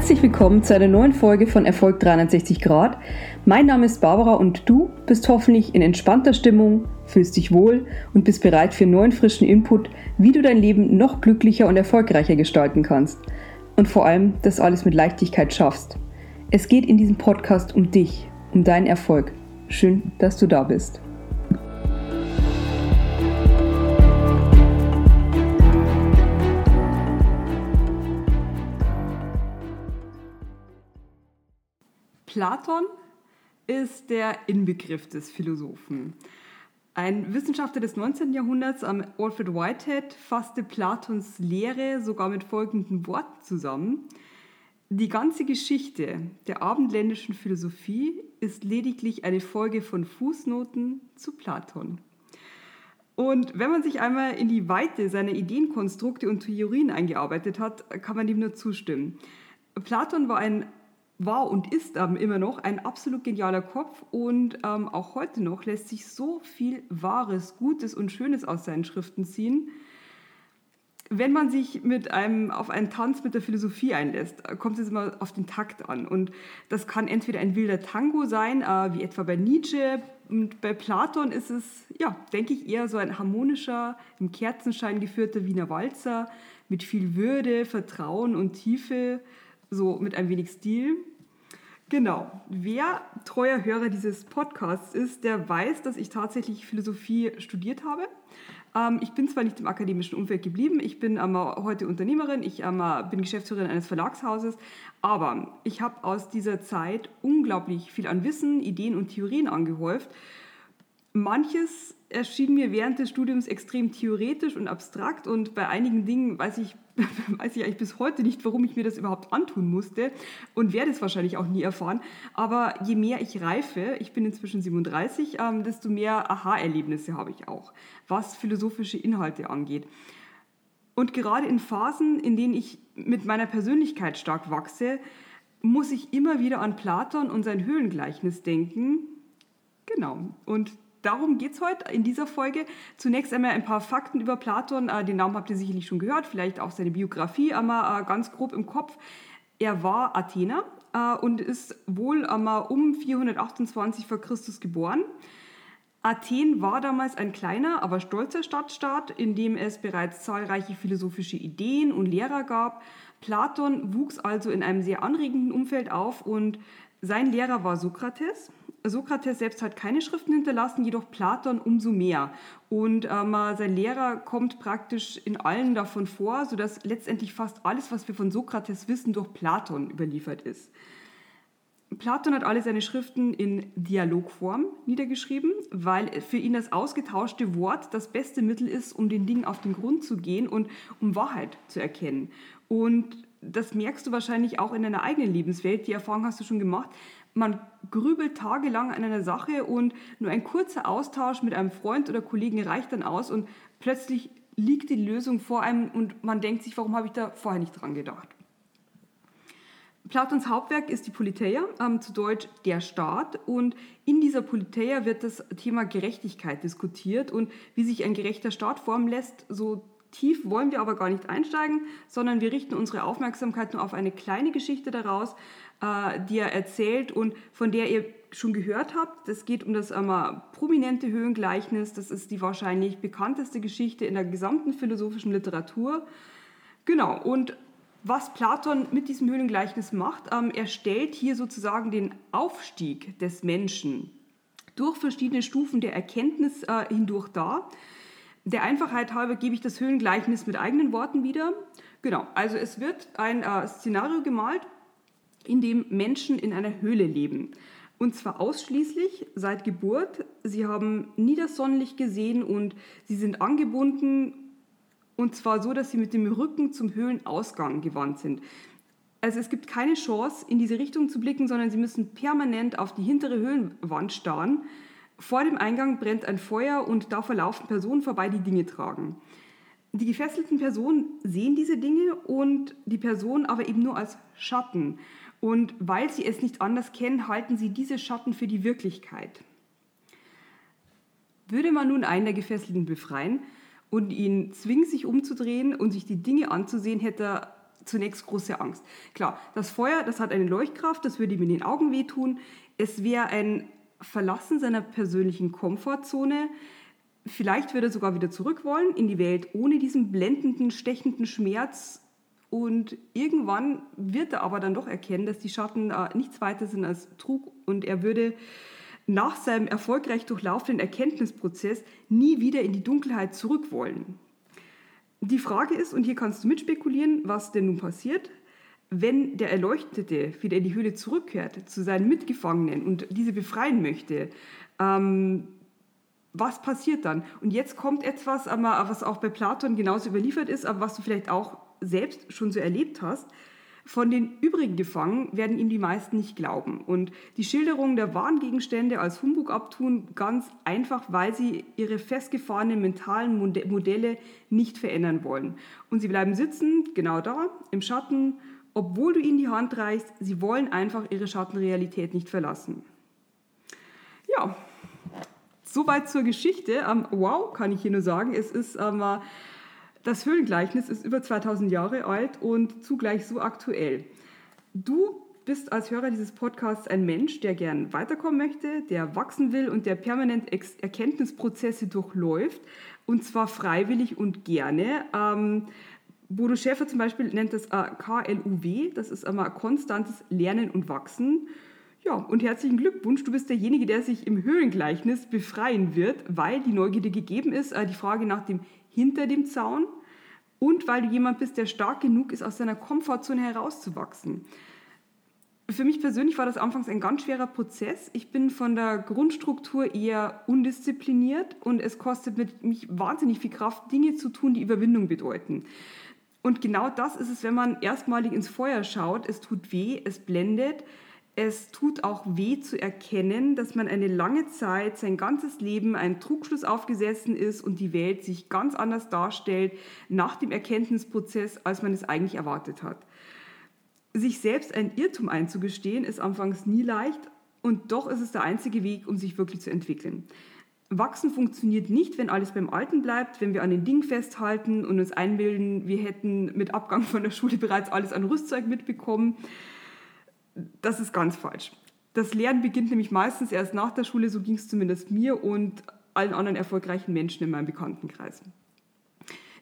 Herzlich willkommen zu einer neuen Folge von Erfolg 360 Grad. Mein Name ist Barbara und du bist hoffentlich in entspannter Stimmung, fühlst dich wohl und bist bereit für neuen frischen Input, wie du dein Leben noch glücklicher und erfolgreicher gestalten kannst. Und vor allem das alles mit Leichtigkeit schaffst. Es geht in diesem Podcast um dich, um deinen Erfolg. Schön, dass du da bist. Platon ist der Inbegriff des Philosophen. Ein Wissenschaftler des 19. Jahrhunderts, Alfred Whitehead, fasste Platons Lehre sogar mit folgenden Worten zusammen. Die ganze Geschichte der abendländischen Philosophie ist lediglich eine Folge von Fußnoten zu Platon. Und wenn man sich einmal in die Weite seiner Ideenkonstrukte und Theorien eingearbeitet hat, kann man dem nur zustimmen. Platon war ein war und ist ähm, immer noch ein absolut genialer Kopf und ähm, auch heute noch lässt sich so viel Wahres, Gutes und Schönes aus seinen Schriften ziehen. Wenn man sich mit einem, auf einen Tanz mit der Philosophie einlässt, kommt es immer auf den Takt an. Und das kann entweder ein wilder Tango sein, äh, wie etwa bei Nietzsche. Und bei Platon ist es, ja, denke ich, eher so ein harmonischer, im Kerzenschein geführter Wiener Walzer mit viel Würde, Vertrauen und Tiefe, so mit ein wenig Stil. Genau. Wer treuer Hörer dieses Podcasts ist, der weiß, dass ich tatsächlich Philosophie studiert habe. Ähm, ich bin zwar nicht im akademischen Umfeld geblieben, ich bin ähm, heute Unternehmerin, ich ähm, bin Geschäftsführerin eines Verlagshauses, aber ich habe aus dieser Zeit unglaublich viel an Wissen, Ideen und Theorien angehäuft. Manches erschien mir während des Studiums extrem theoretisch und abstrakt und bei einigen Dingen weiß ich weiß ich eigentlich bis heute nicht, warum ich mir das überhaupt antun musste und werde es wahrscheinlich auch nie erfahren. Aber je mehr ich reife, ich bin inzwischen 37, ähm, desto mehr Aha-Erlebnisse habe ich auch, was philosophische Inhalte angeht. Und gerade in Phasen, in denen ich mit meiner Persönlichkeit stark wachse, muss ich immer wieder an Platon und sein Höhlengleichnis denken. Genau. Und darum geht es heute in dieser Folge. Zunächst einmal ein paar Fakten über Platon. Äh, den Namen habt ihr sicherlich schon gehört, vielleicht auch seine Biografie, aber äh, ganz grob im Kopf. Er war Athener äh, und ist wohl um 428 vor Christus geboren. Athen war damals ein kleiner, aber stolzer Stadtstaat, in dem es bereits zahlreiche philosophische Ideen und Lehrer gab. Platon wuchs also in einem sehr anregenden Umfeld auf und sein Lehrer war Sokrates. Sokrates selbst hat keine Schriften hinterlassen, jedoch Platon umso mehr. Und ähm, sein Lehrer kommt praktisch in allen davon vor, sodass letztendlich fast alles, was wir von Sokrates wissen, durch Platon überliefert ist. Platon hat alle seine Schriften in Dialogform niedergeschrieben, weil für ihn das ausgetauschte Wort das beste Mittel ist, um den Dingen auf den Grund zu gehen und um Wahrheit zu erkennen. Und das merkst du wahrscheinlich auch in deiner eigenen Lebenswelt. Die Erfahrung hast du schon gemacht man grübelt tagelang an einer Sache und nur ein kurzer Austausch mit einem Freund oder Kollegen reicht dann aus und plötzlich liegt die Lösung vor einem und man denkt sich, warum habe ich da vorher nicht dran gedacht? Platons Hauptwerk ist die Politeia, ähm, zu Deutsch der Staat. Und in dieser Politeia wird das Thema Gerechtigkeit diskutiert und wie sich ein gerechter Staat formen lässt. So tief wollen wir aber gar nicht einsteigen, sondern wir richten unsere Aufmerksamkeit nur auf eine kleine Geschichte daraus, äh, die er erzählt und von der ihr schon gehört habt. Das geht um das einmal prominente Höhengleichnis. Das ist die wahrscheinlich bekannteste Geschichte in der gesamten philosophischen Literatur. Genau, und was Platon mit diesem Höhlengleichnis macht, ähm, er stellt hier sozusagen den Aufstieg des Menschen durch verschiedene Stufen der Erkenntnis äh, hindurch dar. Der Einfachheit halber gebe ich das Höhlengleichnis mit eigenen Worten wieder. Genau, also es wird ein äh, Szenario gemalt, in dem Menschen in einer Höhle leben. Und zwar ausschließlich seit Geburt. Sie haben nie das Sonnenlicht gesehen und sie sind angebunden und zwar so, dass sie mit dem Rücken zum Höhlenausgang gewandt sind. Also es gibt keine Chance, in diese Richtung zu blicken, sondern sie müssen permanent auf die hintere Höhlenwand starren. Vor dem Eingang brennt ein Feuer und da verlaufen Personen vorbei, die Dinge tragen. Die gefesselten Personen sehen diese Dinge und die Personen aber eben nur als Schatten. Und weil sie es nicht anders kennen, halten sie diese Schatten für die Wirklichkeit. Würde man nun einen der Gefesselten befreien und ihn zwingen, sich umzudrehen und sich die Dinge anzusehen, hätte er zunächst große Angst. Klar, das Feuer, das hat eine Leuchtkraft, das würde ihm in den Augen wehtun. Es wäre ein Verlassen seiner persönlichen Komfortzone. Vielleicht würde er sogar wieder zurück wollen in die Welt ohne diesen blendenden, stechenden Schmerz. Und irgendwann wird er aber dann doch erkennen, dass die Schatten äh, nichts weiter sind als Trug und er würde nach seinem erfolgreich durchlaufenden Erkenntnisprozess nie wieder in die Dunkelheit zurück wollen. Die Frage ist, und hier kannst du mitspekulieren, was denn nun passiert, wenn der Erleuchtete wieder in die Höhle zurückkehrt zu seinen Mitgefangenen und diese befreien möchte. Ähm, was passiert dann? Und jetzt kommt etwas, was auch bei Platon genauso überliefert ist, aber was du vielleicht auch selbst schon so erlebt hast. Von den übrigen Gefangenen werden ihm die meisten nicht glauben und die Schilderung der wahren Gegenstände als Humbug abtun, ganz einfach, weil sie ihre festgefahrenen mentalen Modelle nicht verändern wollen. Und sie bleiben sitzen, genau da, im Schatten, obwohl du ihnen die Hand reichst, sie wollen einfach ihre Schattenrealität nicht verlassen. Ja, soweit zur Geschichte. Um, wow, kann ich hier nur sagen, es ist um, das Höhlengleichnis ist über 2000 Jahre alt und zugleich so aktuell. Du bist als Hörer dieses Podcasts ein Mensch, der gern weiterkommen möchte, der wachsen will und der permanent Erkenntnisprozesse durchläuft und zwar freiwillig und gerne. Ähm, Bodo Schäfer zum Beispiel nennt das äh, KLUW, das ist einmal konstantes Lernen und Wachsen. Ja, und herzlichen Glückwunsch, du bist derjenige, der sich im Höhlengleichnis befreien wird, weil die Neugierde gegeben ist. Äh, die Frage nach dem hinter dem Zaun und weil du jemand bist, der stark genug ist, aus seiner Komfortzone herauszuwachsen. Für mich persönlich war das anfangs ein ganz schwerer Prozess. Ich bin von der Grundstruktur eher undiszipliniert und es kostet mich wahnsinnig viel Kraft, Dinge zu tun, die Überwindung bedeuten. Und genau das ist es, wenn man erstmalig ins Feuer schaut. Es tut weh, es blendet, es tut auch weh zu erkennen, dass man eine lange Zeit, sein ganzes Leben einen Trugschluss aufgesessen ist und die Welt sich ganz anders darstellt nach dem Erkenntnisprozess, als man es eigentlich erwartet hat. Sich selbst ein Irrtum einzugestehen, ist anfangs nie leicht und doch ist es der einzige Weg, um sich wirklich zu entwickeln. Wachsen funktioniert nicht, wenn alles beim Alten bleibt, wenn wir an den Dingen festhalten und uns einbilden, wir hätten mit Abgang von der Schule bereits alles an Rüstzeug mitbekommen das ist ganz falsch. Das Lernen beginnt nämlich meistens erst nach der Schule, so ging es zumindest mir und allen anderen erfolgreichen Menschen in meinem Bekanntenkreis.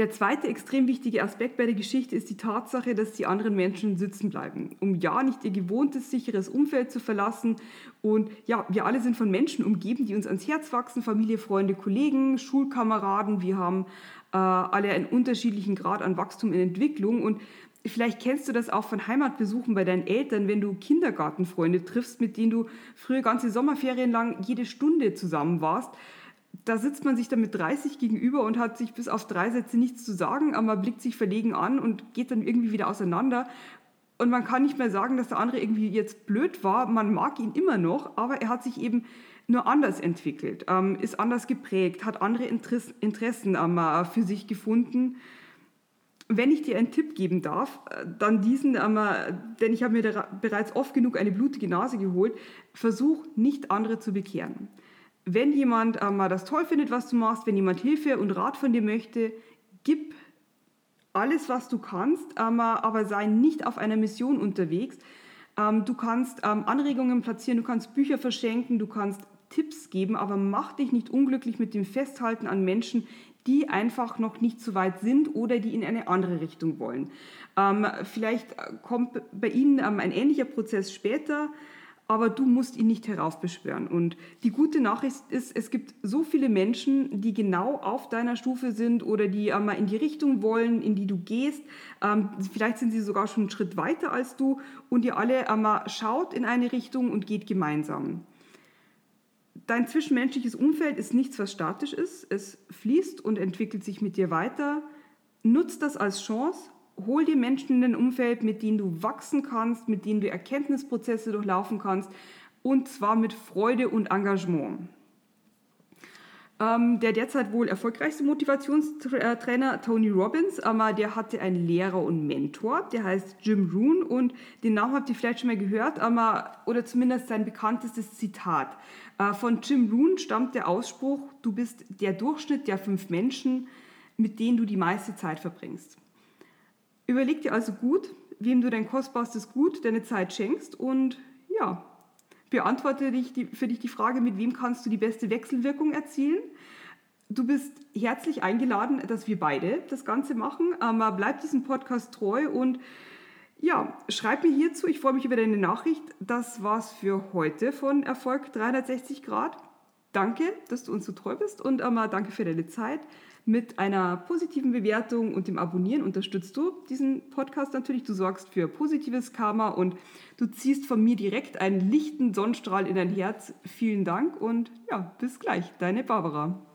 Der zweite extrem wichtige Aspekt bei der Geschichte ist die Tatsache, dass die anderen Menschen sitzen bleiben, um ja nicht ihr gewohntes, sicheres Umfeld zu verlassen. Und ja, wir alle sind von Menschen umgeben, die uns ans Herz wachsen, Familie, Freunde, Kollegen, Schulkameraden. Wir haben äh, alle einen unterschiedlichen Grad an Wachstum in Entwicklung. Und Vielleicht kennst du das auch von Heimatbesuchen bei deinen Eltern, wenn du Kindergartenfreunde triffst, mit denen du früher ganze Sommerferien lang jede Stunde zusammen warst. Da sitzt man sich dann mit 30 gegenüber und hat sich bis auf drei Sätze nichts zu sagen, aber man blickt sich verlegen an und geht dann irgendwie wieder auseinander. Und man kann nicht mehr sagen, dass der andere irgendwie jetzt blöd war. Man mag ihn immer noch, aber er hat sich eben nur anders entwickelt, ähm, ist anders geprägt, hat andere Interessen ähm, für sich gefunden wenn ich dir einen Tipp geben darf, äh, dann diesen, denn ich habe mir bereits oft genug eine blutige Nase geholt, versuch nicht andere zu bekehren. Wenn jemand das toll findet, was du machst, wenn jemand Hilfe und Rat von dir möchte, gib alles, was du kannst, aber sei nicht auf einer Mission unterwegs. Ähm, du kannst ähm, Anregungen platzieren, du kannst Bücher verschenken, du kannst Tipps geben, aber mach dich nicht unglücklich mit dem Festhalten an Menschen, die einfach noch nicht so weit sind oder die in eine andere Richtung wollen. Ähm, vielleicht kommt bei Ihnen ähm, ein ähnlicher Prozess später, aber du musst ihn nicht heraufbeschwören. Und die gute Nachricht ist, es gibt so viele Menschen, die genau auf deiner Stufe sind oder die ähm, in die Richtung wollen, in die du gehst. Ähm, vielleicht sind sie sogar schon einen Schritt weiter als du und ihr alle ähm, schaut in eine Richtung und geht gemeinsam. Dein zwischenmenschliches Umfeld ist nichts, was statisch ist. Es fließt und entwickelt sich mit dir weiter. Nutz das als Chance. Hol dir Menschen in dein Umfeld, mit denen du wachsen kannst, mit denen du Erkenntnisprozesse durchlaufen kannst. Und zwar mit Freude und Engagement. Ähm, der derzeit wohl erfolgreichste Motivationstrainer Tony Robbins, äh, der hatte einen Lehrer und Mentor, der heißt Jim Rohn und den Namen habt ihr vielleicht schon mal gehört, äh, oder zumindest sein bekanntestes Zitat. Äh, von Jim Rohn stammt der Ausspruch, du bist der Durchschnitt der fünf Menschen, mit denen du die meiste Zeit verbringst. Überleg dir also gut, wem du dein kostbarstes Gut, deine Zeit schenkst und ja, beantworte dich die, für dich die Frage, mit wem kannst du die beste Wechselwirkung erzielen. Du bist herzlich eingeladen, dass wir beide das Ganze machen. Ähm, bleib diesem Podcast treu und ja, schreib mir hierzu. Ich freue mich über deine Nachricht. Das war's für heute von Erfolg 360 Grad. Danke, dass du uns so treu bist und ähm, danke für deine Zeit. Mit einer positiven Bewertung und dem Abonnieren unterstützt du diesen Podcast natürlich. Du sorgst für positives Karma und du ziehst von mir direkt einen lichten Sonnenstrahl in dein Herz. Vielen Dank und ja, bis gleich. Deine Barbara.